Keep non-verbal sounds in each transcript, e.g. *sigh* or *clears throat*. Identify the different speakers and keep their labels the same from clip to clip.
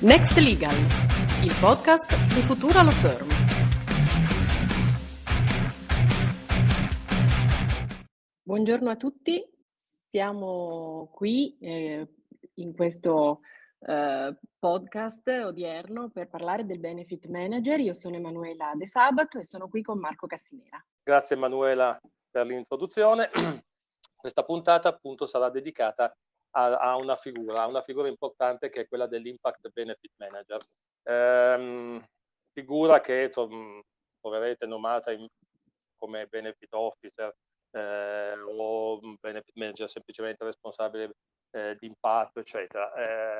Speaker 1: Next Legal, il podcast di Futura Law Firm. Buongiorno a tutti, siamo qui eh, in questo eh, podcast odierno per parlare del Benefit Manager. Io sono Emanuela De Sabato e sono qui con Marco Cassinera.
Speaker 2: Grazie Emanuela per l'introduzione. *clears throat* Questa puntata appunto sarà dedicata a, a, una figura, una figura importante che è quella dell'Impact Benefit Manager. Ehm, figura che troverete nomata in, come Benefit Officer eh, o Benefit Manager semplicemente responsabile eh, di impatto, eccetera.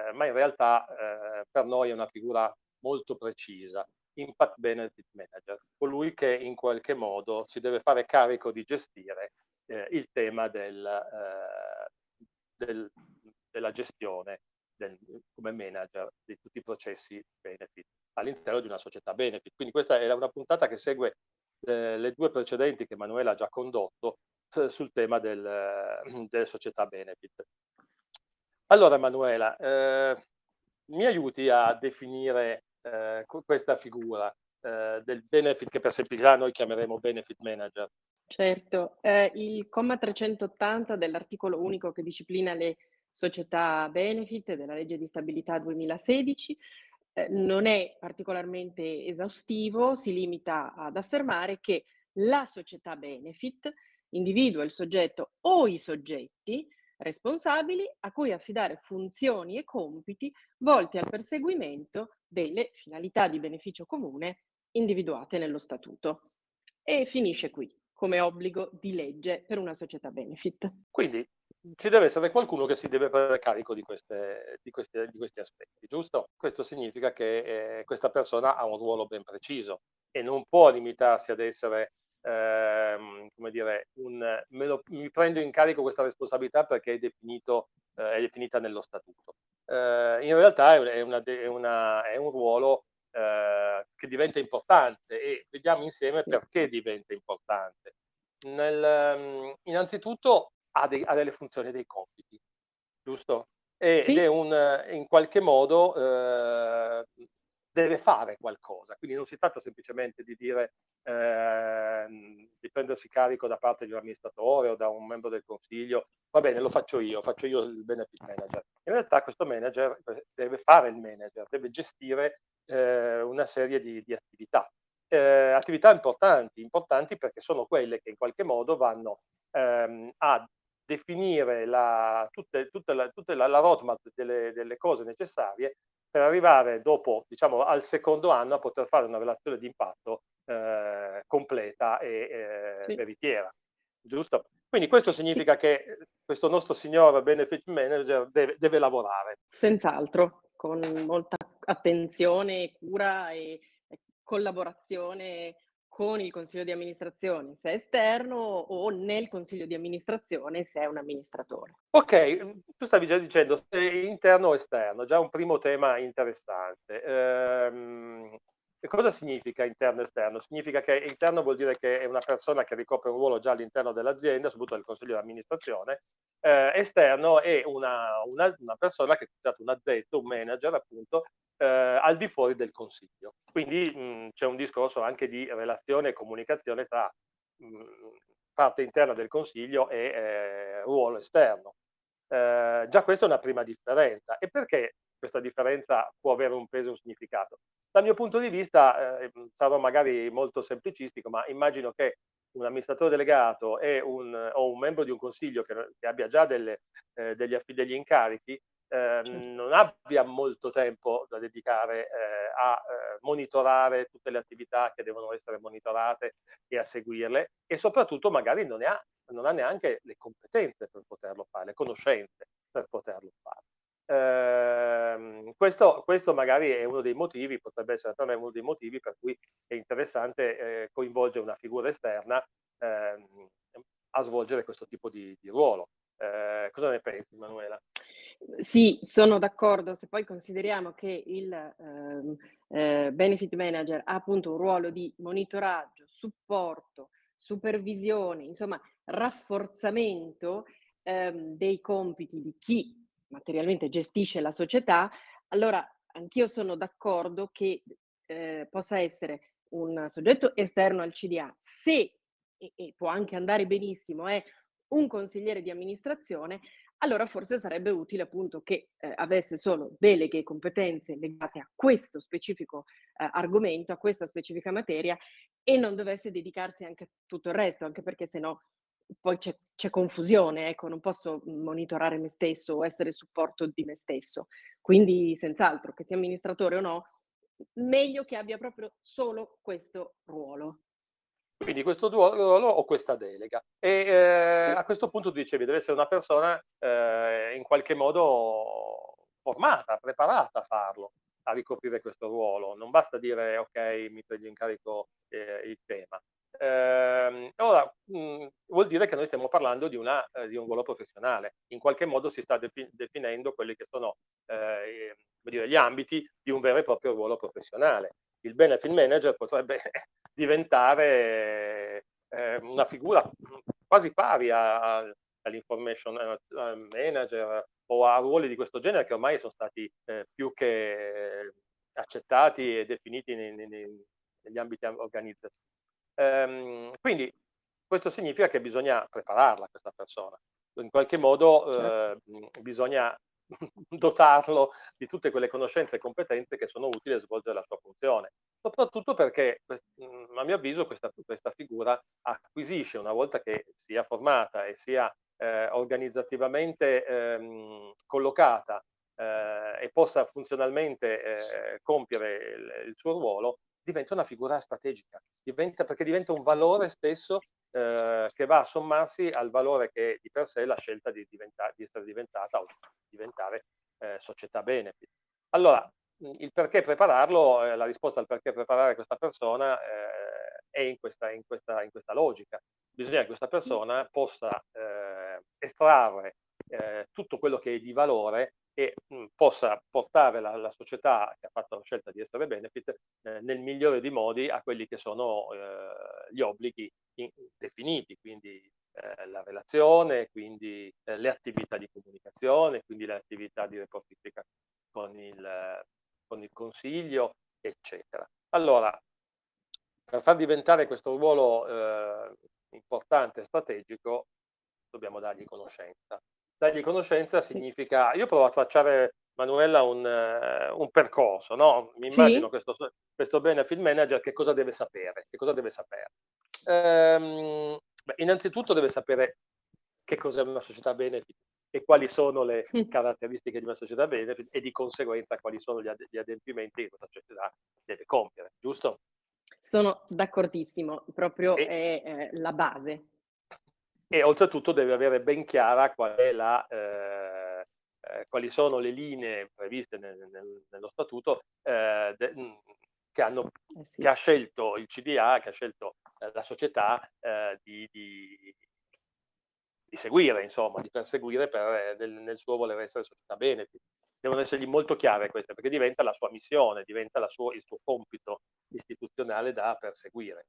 Speaker 2: Eh, ma in realtà eh, per noi è una figura molto precisa. Impact Benefit Manager, colui che in qualche modo si deve fare carico di gestire eh, il tema del, eh, del, della gestione del, come manager di tutti i processi benefit all'interno di una società benefit. Quindi questa è una puntata che segue eh, le due precedenti che Emanuele ha già condotto eh, sul tema del, eh, delle società benefit. Allora Emanuela, eh, mi aiuti a definire eh, questa figura eh, del benefit che per semplicità noi chiameremo benefit manager?
Speaker 1: Certo, eh, il comma 380 dell'articolo unico che disciplina le società benefit della legge di stabilità 2016 eh, non è particolarmente esaustivo, si limita ad affermare che la società benefit individua il soggetto o i soggetti responsabili a cui affidare funzioni e compiti volti al perseguimento delle finalità di beneficio comune individuate nello statuto. E finisce qui come obbligo di legge per una società benefit.
Speaker 2: Quindi ci deve essere qualcuno che si deve prendere carico di, queste, di, queste, di questi aspetti, giusto? Questo significa che eh, questa persona ha un ruolo ben preciso e non può limitarsi ad essere, ehm, come dire, un, lo, mi prendo in carico questa responsabilità perché è, definito, eh, è definita nello statuto. Eh, in realtà è, una, è, una, è un ruolo eh, che diventa importante e vediamo insieme sì. perché diventa importante. Nel, um, innanzitutto ha, dei, ha, delle funzioni e dei compiti, giusto? E, sì. Ed è un, in qualche modo eh, deve fare qualcosa, quindi non si tratta semplicemente di dire eh, di prendersi carico da parte di un amministratore o da un membro del consiglio, va bene, lo faccio io, faccio io il benefit manager. In realtà questo manager eh, deve fare il manager, deve gestire eh, una serie di, di attività. Eh, attività importanti, importanti perché sono quelle che in qualche modo vanno ehm, a definire la, tutte, tutte la, tutta la, la roadmap delle, delle, cose necessarie per arrivare dopo, diciamo, al secondo anno a poter fare una relazione di impatto eh, completa e eh, sì. veritiera. Giusto? Quindi questo significa sì. che questo nostro signor benefit manager deve, deve lavorare.
Speaker 1: Senz'altro, con molta attenzione, cura e, collaborazione con il consiglio di amministrazione se è esterno o nel consiglio di amministrazione se è un amministratore.
Speaker 2: Ok, tu stavi già dicendo se interno o esterno, già un primo tema interessante. Ehm, cosa significa interno e esterno? Significa che interno vuol dire che è una persona che ricopre un ruolo già all'interno dell'azienda, soprattutto del consiglio di amministrazione, eh, esterno è una, una, una, persona che è stato un addetto, un manager appunto, eh, al di fuori del consiglio. Quindi mh, c'è un discorso anche di relazione e comunicazione tra mh, parte interna del consiglio e eh, ruolo esterno. Eh, già questa è una prima differenza. E perché questa differenza può avere un peso e un significato? Dal mio punto di vista, eh, sarò magari molto semplicistico, ma immagino che un amministratore delegato un, o un membro di un consiglio che, che abbia già delle, eh, degli, degli, incarichi eh, non abbia molto tempo da dedicare eh, a eh, monitorare tutte le attività che devono essere monitorate e a seguirle e soprattutto magari non, ha, non ha neanche le competenze per poterlo fare, le conoscenze per poterlo fare. Eh, questo, questo, magari è uno dei motivi, potrebbe essere per me uno dei motivi per cui è interessante eh, coinvolgere una figura esterna eh, a svolgere questo tipo di, di ruolo. Eh, cosa ne pensi, Manuela?
Speaker 1: Sì, sono d'accordo. Se poi consideriamo che il ehm, eh, benefit manager ha appunto un ruolo di monitoraggio, supporto, supervisione, insomma, rafforzamento ehm, dei compiti di chi materialmente gestisce la società, allora anch'io sono d'accordo che, ehm, possa essere un soggetto esterno al CDA. Se e e può anche andare benissimo, è un consigliere di amministrazione, allora forse sarebbe utile appunto che, ehm, avesse solo deleghe e competenze legate a questo specifico, ehm, argomento, a questa specifica materia e non dovesse dedicarsi anche a tutto il resto, anche perché se no poi c'è c'è confusione, ecco, non posso monitorare me stesso o essere supporto di me stesso. Quindi senz'altro, che sia amministratore o no, meglio che abbia proprio solo questo ruolo.
Speaker 2: Quindi questo ruolo o questa delega. E,
Speaker 1: Sì.
Speaker 2: a questo punto tu dicevi deve essere una persona, ehm, in qualche modo formata, preparata a farlo, a ricoprire questo ruolo. Non basta dire: "Okay, mi prendo in carico, ehm, il tema". Ehm, ora, mhmm, vuol dire che noi stiamo parlando di una ehm, di un ruolo professionale. In qualche modo si sta defi definendo quelli che sono, come dire, gli ambiti di un vero e proprio ruolo professionale. Il benefit manager potrebbe *laughs* diventare, ehm, una figura, mhmm, quasi pari a al all'information ehm, manager o a ruoli di questo genere che ormai son stati, più che accettati e definiti nei nei negli ambiti a organizzativi. Ehm, quindi questo significa che bisogna prepararla questa persona. In qualche modo,
Speaker 1: Certo.
Speaker 2: uhm, bisogna *laughs* dotarlo di tutte quelle conoscenze e competenze che sono utili a svolgere la sua funzione. Soprattutto perché, a mio avviso questa questa figura acquisisce, una volta che sia formata e sia, ehm, organizzativamente, ehm, collocata, ehm, e possa funzionalmente, ehm, compiere il il suo ruolo, diventa una figura strategica. Diventa perché diventa un valore stesso, ehm, che va a sommarsi al valore che è di per sé la scelta di diventa di essere diventata o diventare, ehm, società benefit. Allora, il perché prepararlo, ehm, la risposta al perché preparare questa persona, ehm, è in questa in questa in questa logica. Bisogna che questa persona possa, ehm, estrarre, ehm, tutto quello che è di valore e, mhmm, possa portare la la società che ha fatto la scelta di essere benefit, ehm, nel migliore dei modi a quelli che sono, ehm, gli obblighi in definiti, quindi, ehm, la relazione, quindi, ehm, le attività di comunicazione, quindi le attività di reportifica con il con il consiglio, eccetera. Allora per far diventare questo ruolo, ehm, importante e strategico, dobbiamo dargli conoscenza. Dargli conoscenza significa io provo a tracciare, Manuela, un un percorso, no, mi immagino
Speaker 1: Sì?
Speaker 2: questo questo benefit manager che cosa deve sapere, che cosa deve sapere. Ehm, beh, innanzitutto deve sapere che cos'è una società benefit e quali sono le caratteristiche di una società benefit e di conseguenza quali sono gli ade gli adempimenti che questa società deve compiere, giusto?
Speaker 1: Sono d'accordissimo, proprio
Speaker 2: E
Speaker 1: è, ehm, la base.
Speaker 2: E oltretutto deve avere ben chiara qual è la ehm, ehm, quali sono le linee previste nel nel nello statuto, ehm, de che hanno
Speaker 1: Eh
Speaker 2: che
Speaker 1: sì.
Speaker 2: ha scelto il CDA, che ha scelto, ehm, la società, di di di seguire insomma, di perseguire per nel nel suo voler essere società benefit. Devono essergli molto chiare queste, perché diventa la sua missione, diventa la suo il suo compito istituzionale da perseguire.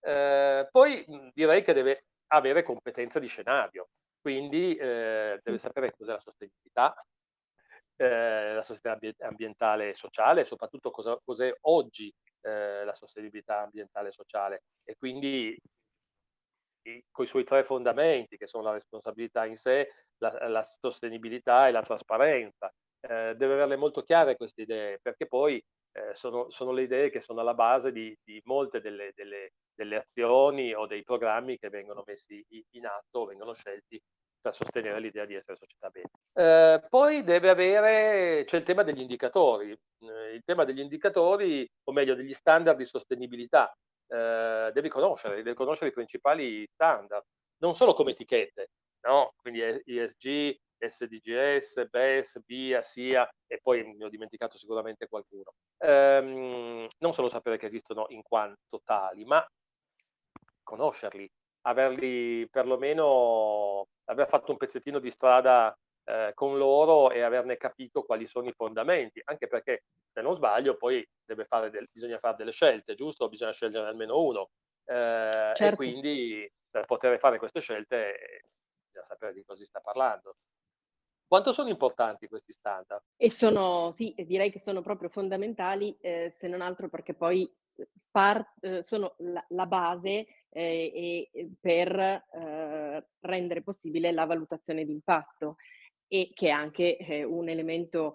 Speaker 2: Ehm, poi, direi che deve avere competenza di scenario, quindi,
Speaker 1: Mh.
Speaker 2: deve sapere cos'è la sostenibilità, ehm, la sostenibilità ambie ambientale e sociale, e soprattutto cosa cos'è oggi, ehm, la sostenibilità ambientale e sociale e quindi i coi suoi 3 fondamenti che sono la responsabilità in sé, la la sostenibilità e la trasparenza. Ehm, deve averle molto chiare queste idee, perché poi, ehm, sono sono le idee che sono alla base di di molte delle delle delle azioni o dei programmi che vengono messi in atto o vengono scelti per sostenere l'idea di essere società bene. Ehm, poi deve avere c'è il tema degli indicatori. Mhmm, il tema degli indicatori, o meglio degli standard di sostenibilità. Ehm, devi conoscere, devi conoscere i principali standard, non solo come etichette, no, quindi ESG, SDGs, BES, BIA, SIA e poi ne ho dimenticato sicuramente qualcuno. Ehm, non solo sapere che esistono in quanto tali, ma conoscerli, averli perlomeno aver fatto un pezzettino di strada, ehm, con loro e averne capito quali sono i fondamenti, anche perché, se non sbaglio, poi deve fare del bisogna far delle scelte, giusto? Bisogna sceglierne almeno 1. Ehm, e
Speaker 1: Certo.
Speaker 2: quindi per poter fare queste scelte bisogna sapere di cosa si sta parlando. Quanto sono importanti questi standard?
Speaker 1: E sono sì, direi che sono proprio fondamentali, ehm, se non altro perché poi par uhm, sono la la base, ehm, e per, uhm, rendere possibile la valutazione di impatto e che è anche, ehm, un elemento,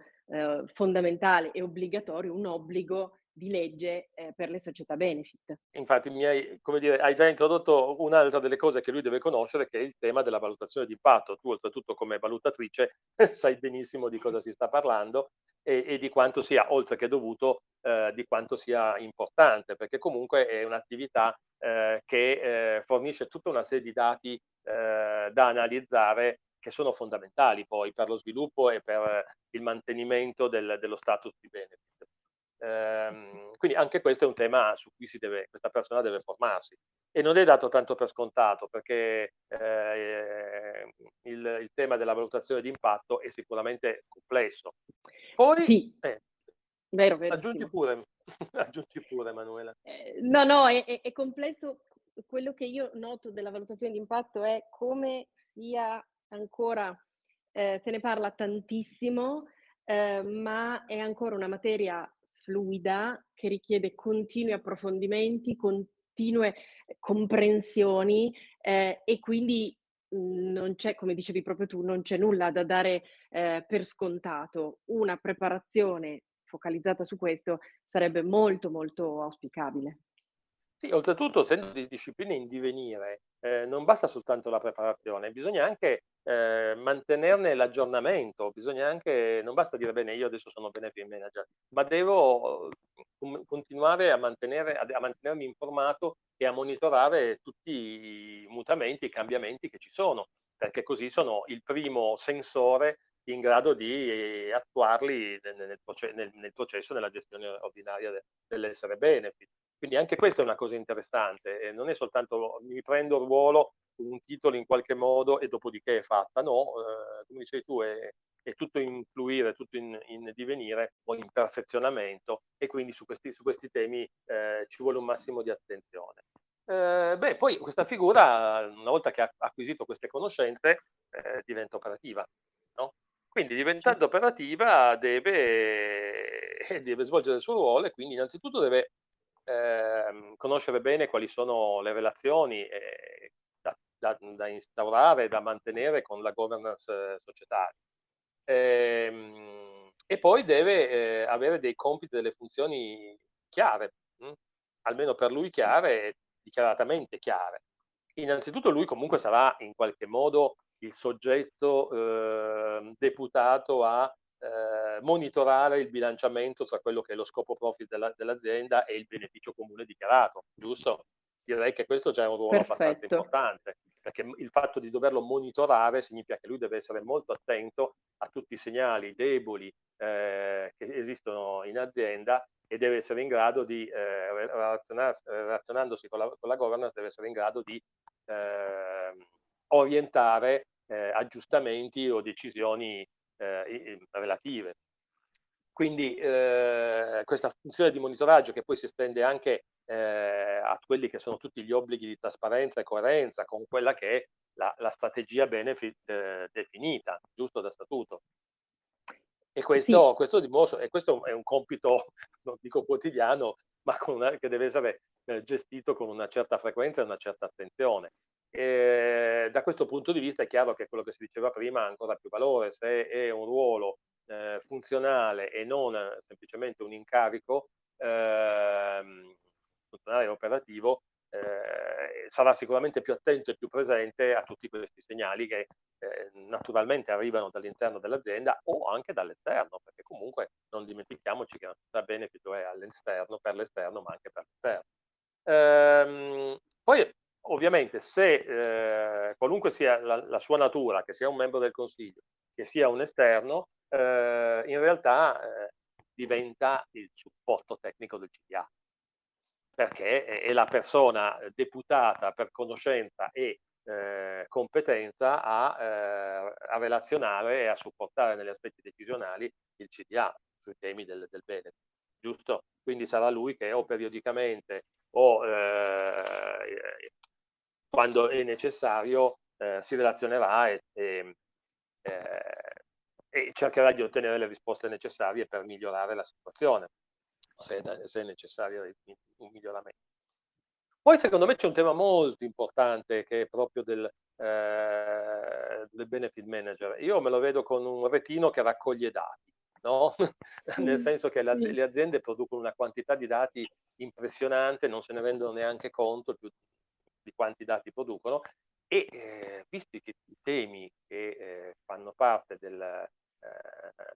Speaker 1: fondamentale e obbligatorio, un obbligo di legge, ehm, per le società benefit.
Speaker 2: Infatti hai dire, hai già introdotto un'altra delle cose che lui deve conoscere, che è il tema della valutazione di impatto. Tu oltretutto come valutatrice *laughs* sai benissimo di cosa si sta parlando e e di quanto sia, oltre che dovuto, ehm, di quanto sia importante, perché comunque è un'attività, ehm, che, ehm, fornisce tutta una serie di dati, ehm, da analizzare che sono fondamentali poi per lo sviluppo e per il mantenimento del dello status di benefit. Ehm, quindi anche questo è un tema su cui si deve questa persona deve formarsi e non è dato tanto per scontato perché, ehm, il il tema della valutazione di impatto è sicuramente complesso. Poi
Speaker 1: Sì.
Speaker 2: eh,
Speaker 1: Vero,
Speaker 2: aggiungi
Speaker 1: verissimo.
Speaker 2: pure *laughs* aggiungi pure Emanuela.
Speaker 1: Ehm, no, no, è è è complesso. Quello che io noto della valutazione di impatto è come sia ancora ehm, se ne parla tantissimo, ehm, ma è ancora una materia fluida che richiede continui approfondimenti, continue comprensioni, ehm, e quindi, mhmm, non c'è, come dicevi proprio tu, non c'è nulla da dare, ehm, per scontato. Una preparazione focalizzata su questo sarebbe molto, molto auspicabile.
Speaker 2: Sì, oltretutto essendo di discipline in divenire, ehm, non basta soltanto la preparazione, bisogna anche, ehm, mantenerne l'aggiornamento, bisogna anche non basta dire: "Bene, io adesso sono benefit manager", ma devo, continuare a mantenere a mantenermi informato e a monitorare tutti i mutamenti, i cambiamenti che ci sono, perché così sono il primo sensore in grado di attuarli ne nel nel nel processo, nella gestione ordinaria de dell'essere benefit. Quindi anche questa è una cosa interessante e non è soltanto mi prendo il ruolo, un titolo in qualche modo e dopodiché è fatta. No, ehm, come dicevi tu è è tutto in fluire, tutto in in divenire o in perfezionamento e quindi su questi su questi temi, ehm, ci vuole un massimo di attenzione. Ehm, beh, poi questa figura, una volta che ha acquisito queste conoscenze, ehm, diventa operativa, no, quindi diventando operativa deve eh, deve svolgere il suo ruolo e quindi innanzitutto deve ehm, conoscere bene quali sono le relazioni, ehm, da da instaurare, da mantenere con la governance societaria. Ehm, e poi deve, ehm, avere dei compiti, delle funzioni chiare, mh, almeno per lui chiare e dichiaratamente chiare. Innanzitutto lui comunque sarà in qualche modo il soggetto, uhm, deputato a, ehm, monitorare il bilanciamento tra quello che è lo scopo profit della dell'azienda e il beneficio comune dichiarato, giusto? Direi che questo già è un ruolo abbastanza
Speaker 1: Perfetto.
Speaker 2: importante, perché, il fatto di doverlo monitorare significa che lui deve essere molto attento a tutti i segnali deboli, ehm, che esistono in azienda e deve essere in grado di, relazionars relazionandosi con la con la governance deve essere in grado di, ehm, orientare, ehm, aggiustamenti o decisioni, i relative. Quindi, ehm, questa funzione di monitoraggio che poi si estende anche, ehm, a quelli che sono tutti gli obblighi di trasparenza e coerenza con quella che è la la strategia benefit definita, giusto, da statuto. E
Speaker 1: Sì.
Speaker 2: questo questo dimostra e questo è un compito, *laughs* non dico quotidiano, ma una che deve essere, ehm, gestito con una certa frequenza e una certa attenzione. Ehm, da questo punto di vista è chiaro che quello che si diceva prima ha ancora più valore. Se è un ruolo, ehm, funzionale e non semplicemente un incarico, ehm, funzionale e operativo, ehm, sarà sicuramente più attento e più presente a tutti questi segnali che, ehm, naturalmente arrivano dall'interno dell'azienda o anche dall'esterno, perché comunque non dimentichiamoci che una società benefit è all'esterno, per l'esterno, ma anche per l'interno. Ehm, poi ovviamente se, ehm, qualunque sia la la sua natura, che sia un membro del consiglio, che sia un esterno, ehm, in realtà, ehm, diventa il supporto tecnico del CDA. Perché è la persona deputata per conoscenza e, ehm, competenza a ehm, a relazionare e a supportare negli aspetti decisionali il CDA sui temi del del benefit, giusto? Quindi sarà lui che o periodicamente o, ehm, quando è necessario, ehm, si relazionerà e, ehm, ehm cercherà di ottenere le risposte necessarie per migliorare la situazione, se è, se è necessario un miglioramento. Poi secondo me c'è un tema molto importante che è proprio del, eh, del benefit manager. Io me lo vedo con un retino che raccoglie dati, no? *laughs* nel senso che la, le aziende producono una quantità di dati impressionante, non se ne rendono neanche conto più di quanti dati producono e eh, visto che i temi che eh, fanno parte del, eh,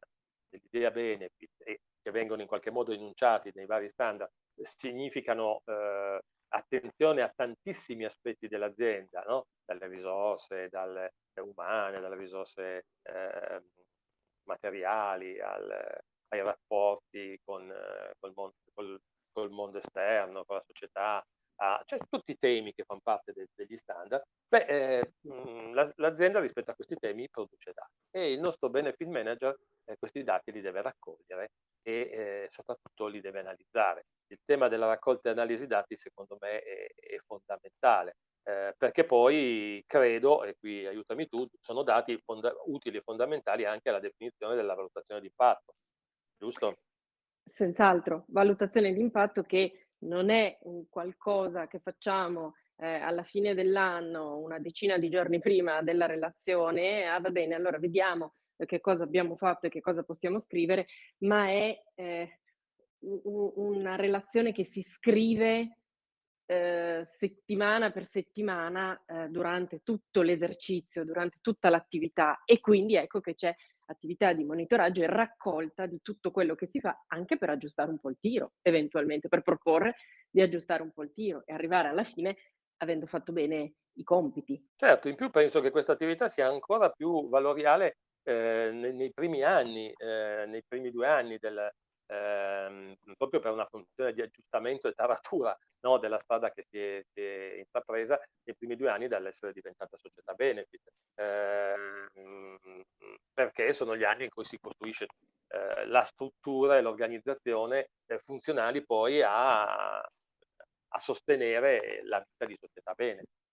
Speaker 2: dell'idea benefit e che vengono in qualche modo enunciati nei vari standard significano eh, attenzione a tantissimi aspetti dell'azienda, no? dalle risorse dalle umane, dalle risorse eh, materiali, al, ai rapporti con, col, mondo, mondo, esterno, con la società, a, cioè tutti i temi che fanno parte de, degli standard, beh, eh, la, l'azienda rispetto a questi temi produce dati e il nostro benefit manager eh, questi dati li deve raccogliere e eh, soprattutto li deve analizzare. Il tema della raccolta e analisi dati secondo me è, è fondamentale eh, perché poi credo, e qui aiutami tu, sono dati fonda- utili e fondamentali anche alla definizione della valutazione di impatto, giusto?
Speaker 1: Senz'altro, valutazione di impatto che non è un qualcosa che facciamo eh, alla fine dell'anno, una decina di giorni prima della relazione, ah va bene, allora vediamo che cosa abbiamo fatto e che cosa possiamo scrivere, ma è eh, una relazione che si scrive eh, settimana per settimana eh, durante tutto l'esercizio, durante tutta l'attività e quindi ecco che c'è attività di monitoraggio e raccolta di tutto quello che si fa anche per aggiustare un po' il tiro, eventualmente per proporre di aggiustare un po' il tiro e arrivare alla fine avendo fatto bene i compiti.
Speaker 2: Certo, in più penso che questa attività sia ancora più valoriale eh, nei, primi anni, eh, nei primi due anni del, ehm, proprio per una funzione di aggiustamento e taratura no, della strada che si è, si è, intrapresa nei primi due anni dall'essere diventata società benefit, ehm, perché sono gli anni in cui si costruisce eh, la struttura e l'organizzazione eh, funzionali poi a, a sostenere la vita di società benefit.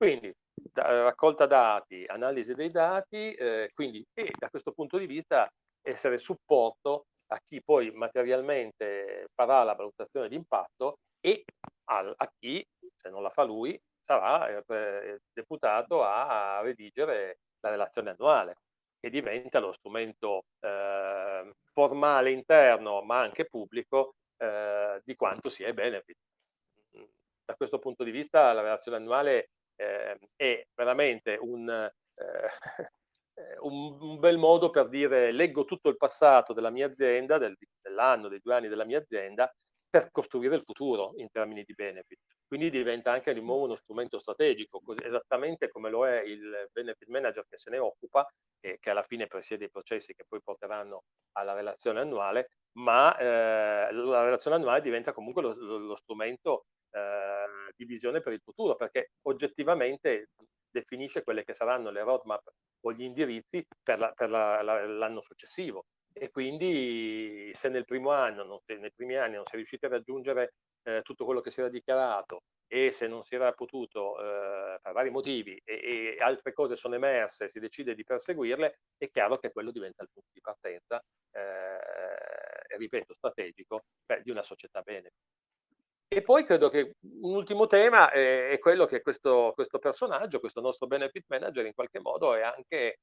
Speaker 2: Quindi da, raccolta dati, analisi dei dati, eh, quindi e da questo punto di vista essere supporto a chi poi materialmente farà la valutazione di impatto e al, a chi, se non la fa lui, sarà eh, deputato a, a, redigere la relazione annuale, che diventa lo strumento eh, formale interno, ma anche pubblico, eh, di quanto sia benefit. Da questo punto di vista la relazione annuale eh, è veramente un, *laughs* eh, un, un, bel modo per dire leggo tutto il passato della mia azienda, del, dell'anno, dei due anni della mia azienda, per costruire il futuro in termini di benefit. Quindi diventa anche di nuovo uno strumento strategico, così, esattamente come lo è il benefit manager che se ne occupa e che alla fine presiede i processi che poi porteranno alla relazione annuale, ma eh, la relazione annuale diventa comunque lo, lo, lo strumento eh, di visione per il futuro, perché oggettivamente definisce quelle che saranno le roadmap o gli indirizzi per, la, per la, la, l'anno successivo. E quindi se nel primo anno, non, nei primi anni non si è riusciti a raggiungere eh, tutto quello che si era dichiarato e se non si era potuto eh, per vari motivi e, e, altre cose sono emerse, si decide di perseguirle, è chiaro che quello diventa il punto di partenza, eh, ripeto, strategico beh, di una società bene. E poi credo che un ultimo tema è, è quello che questo, questo, personaggio, questo nostro benefit manager, in qualche modo è anche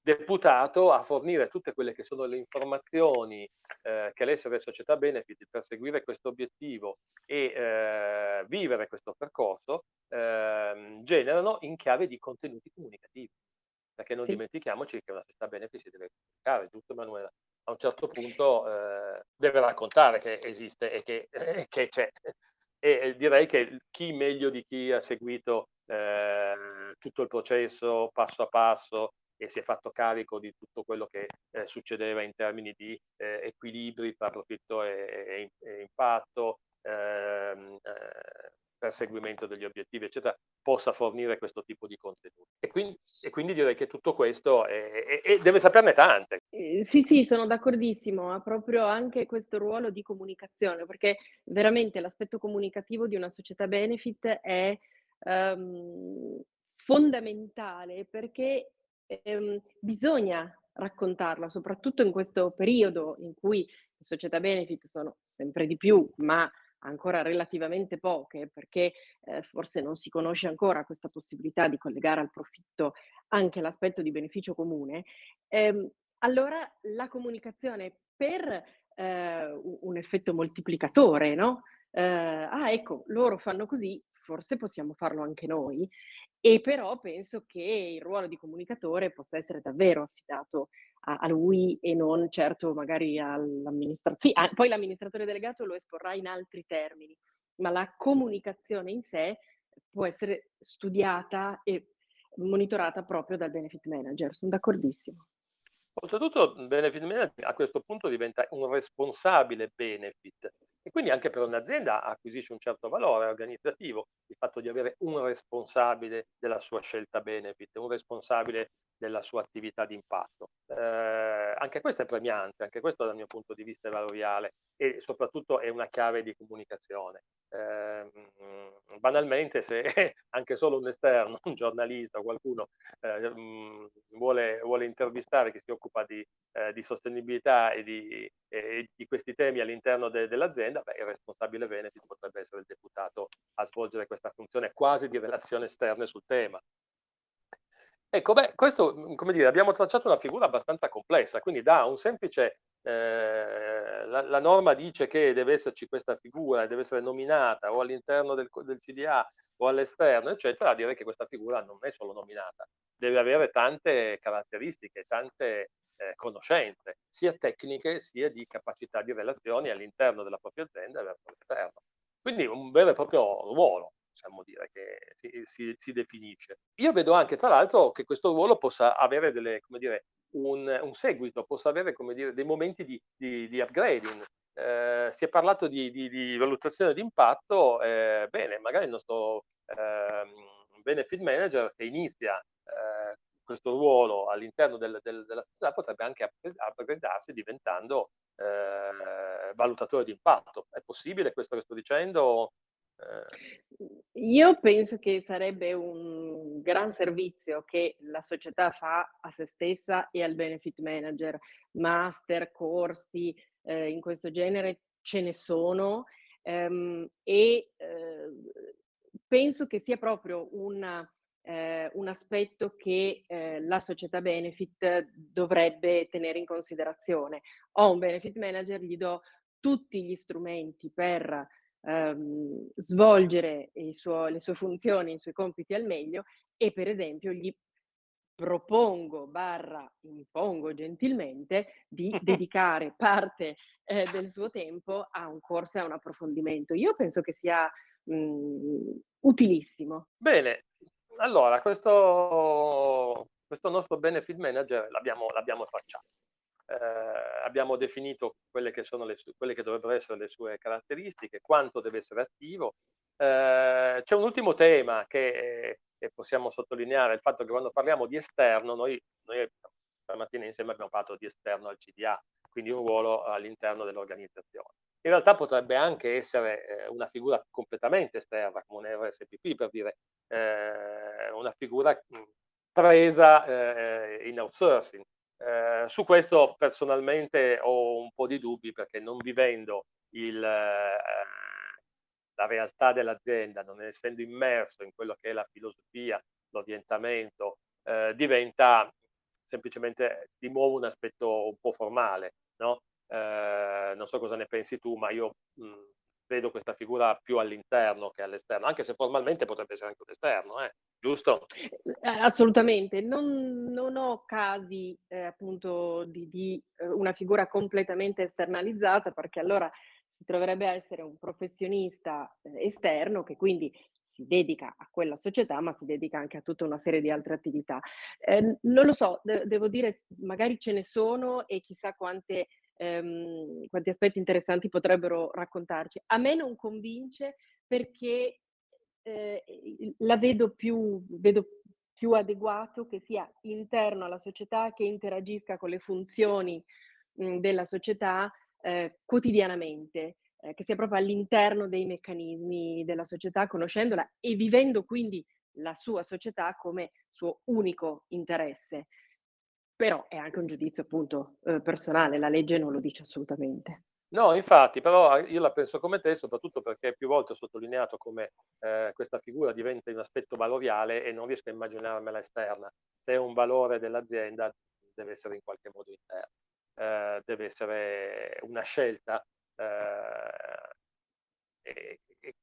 Speaker 2: deputato a fornire tutte quelle che sono le informazioni eh, che l'essere società benefit per seguire questo obiettivo e eh, vivere questo percorso eh, generano in chiave di contenuti comunicativi. Perché non sì. dimentichiamoci che una società benefit si deve comunicare, giusto Emanuela? A un certo punto eh, deve raccontare che esiste e che, eh, *laughs* che c'è. E direi che chi meglio di chi ha seguito eh, tutto il processo passo a passo e si è fatto carico di tutto quello che eh, succedeva in termini di eh, equilibri tra profitto e, e, e impatto, ehm, eh, perseguimento degli obiettivi, eccetera, possa fornire questo tipo di contenuti. E quindi, e quindi direi che tutto questo è, è, è, deve saperne tante.
Speaker 1: Eh, sì, sì, sono d'accordissimo, ha proprio anche questo ruolo di comunicazione, perché veramente l'aspetto comunicativo di una società benefit è um, fondamentale perché um, bisogna raccontarla, soprattutto in questo periodo in cui le società benefit sono sempre di più, ma ancora relativamente poche, perché eh, forse non si conosce ancora questa possibilità di collegare al profitto anche l'aspetto di beneficio comune, ehm, allora la comunicazione per eh, un effetto moltiplicatore, no? Eh, ah, ecco, loro fanno così, forse possiamo farlo anche noi. E però penso che il ruolo di comunicatore possa essere davvero affidato a, a lui e non certo magari all'amministrazione. Sì, poi l'amministratore delegato lo esporrà in altri termini, ma la comunicazione in sé può essere studiata e monitorata proprio dal benefit manager. Sono d'accordissimo.
Speaker 2: Oltretutto, il benefit manager a questo punto diventa un responsabile benefit e quindi anche per un'azienda acquisisce un certo valore organizzativo il fatto di avere un responsabile della sua scelta benefit, un responsabile della sua attività di impatto. Eh, anche questo è premiante, anche questo dal mio punto di vista è valoriale e soprattutto è una chiave di comunicazione. Eh, banalmente, se *laughs* anche solo un esterno, un giornalista o qualcuno eh, vuole, vuole, intervistare chi si occupa di, eh, di sostenibilità e di, e di, questi temi all'interno de, dell'azienda, beh, il responsabile Benefit potrebbe essere il deputato a svolgere questa funzione quasi di relazione esterne sul tema. Ecco, beh, questo, mhmm, come dire, abbiamo tracciato una figura abbastanza complessa, quindi da un semplice eh, la, la, norma dice che deve esserci questa figura, deve essere nominata o all'interno del, del CDA o all'esterno, eccetera, a dire che questa figura non è solo nominata, deve avere tante caratteristiche, tante eh, conoscenze, sia tecniche sia di capacità di relazioni all'interno della propria azienda e verso l'esterno. Quindi un vero e proprio ruolo possiamo dire, che si, si, si, definisce. Io vedo anche, tra l'altro, che questo ruolo possa avere delle, dire, un, un seguito, possa avere dire, dei momenti di, di, di upgrading. Eh, si è parlato di, di, valutazione di impatto, eh, bene, magari il nostro eh, benefit manager che inizia eh, questo ruolo all'interno del, del, della società potrebbe anche upgradarsi diventando eh, valutatore di impatto. È possibile questo che sto dicendo?
Speaker 1: Io penso che sarebbe un gran servizio che la società fa a se stessa e al benefit manager. Master, corsi, ehm, in questo genere ce ne sono, ehm, e, ehm, penso che sia proprio una ehm, un aspetto che, ehm, la società benefit dovrebbe tenere in considerazione. Ho un benefit manager, gli do tutti gli strumenti per ehm, svolgere suo, le sue funzioni, i suoi compiti al meglio e per esempio gli propongo barra impongo gentilmente di *laughs* dedicare parte eh, del suo tempo a un corso e a un approfondimento. Io penso che sia mh, mhmm, utilissimo.
Speaker 2: Bene, allora questo, questo nostro benefit manager l'abbiamo, l'abbiamo tracciato eh, abbiamo definito quelle che, sono le, quelle che dovrebbero essere le sue caratteristiche, quanto deve essere attivo. Eh, c'è un ultimo tema che, che, possiamo sottolineare, il fatto che quando parliamo di esterno, noi, noi stamattina insieme abbiamo parlato di esterno al CDA, quindi un ruolo all'interno dell'organizzazione. In realtà potrebbe anche essere eh, una figura completamente esterna, come un RSPP, per dire eh, una figura presa eh, in outsourcing, eh, su questo personalmente ho un po' di dubbi perché non vivendo il, eh, la realtà dell'azienda, non essendo immerso in quello che è la filosofia, l'orientamento, eh, diventa semplicemente di nuovo un aspetto un po' formale. No? Eh, non so cosa ne pensi tu, ma io mh, vedo questa figura più all'interno che all'esterno, anche se formalmente potrebbe essere anche un esterno. Eh giusto?
Speaker 1: Eh, assolutamente, non, non ho casi eh, appunto di, di eh, una figura completamente esternalizzata perché allora si troverebbe a essere un professionista eh, esterno che quindi si dedica a quella società ma si dedica anche a tutta una serie di altre attività. Eh, non lo so, de- devo dire magari ce ne sono e chissà quante, ehm, quanti aspetti interessanti potrebbero raccontarci. A me non convince perché eh, la vedo più, vedo più adeguato che sia interno alla società, che interagisca con le funzioni mh, della società eh, quotidianamente, eh, che sia proprio all'interno dei meccanismi della società, conoscendola e vivendo quindi la sua società come suo unico interesse. però è anche un giudizio appunto eh, personale, la legge non lo dice assolutamente.
Speaker 2: No, infatti, però io la penso come te, soprattutto perché più volte ho sottolineato come eh, questa figura diventa un aspetto valoriale e non riesco a immaginarmela esterna. Se è un valore dell'azienda, deve essere in qualche modo interno, eh, deve essere una scelta eh,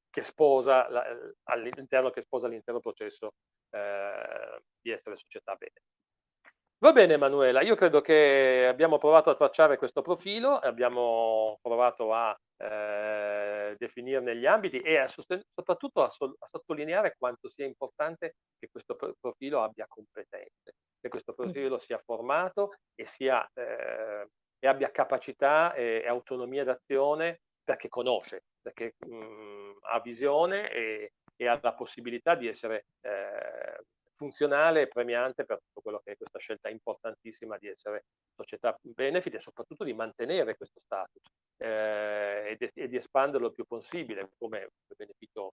Speaker 2: che sposa la, all'interno che sposa l'intero processo eh, di essere società bene. Va bene Emanuela, io credo che abbiamo provato a tracciare questo profilo, abbiamo provato a eh, definirne gli ambiti e a sosten- soprattutto a, so- a, sottolineare quanto sia importante che questo profilo abbia competenze, che questo profilo sia formato e, sia, eh, e abbia capacità e, e, autonomia d'azione perché conosce, perché mh, mm, ha visione e, e, ha la possibilità di essere eh, funzionale e premiante per tutto quello che è questa scelta importantissima di essere società benefit e soprattutto di mantenere questo status eh, e, e, di espanderlo il più possibile come beneficio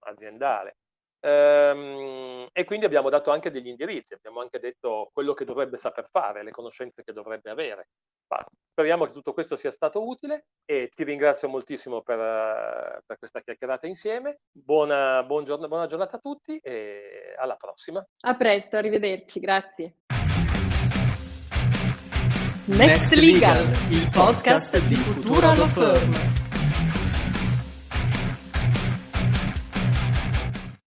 Speaker 2: aziendale. Ehm, e quindi abbiamo dato anche degli indirizzi, abbiamo anche detto quello che dovrebbe saper fare, le conoscenze che dovrebbe avere. Speriamo che tutto questo sia stato utile e ti ringrazio moltissimo per, per questa chiacchierata insieme. Buona, buon giorno, buona giornata a tutti e alla prossima.
Speaker 1: A presto, arrivederci, grazie. Next Legal, il podcast di Futura Law Firm.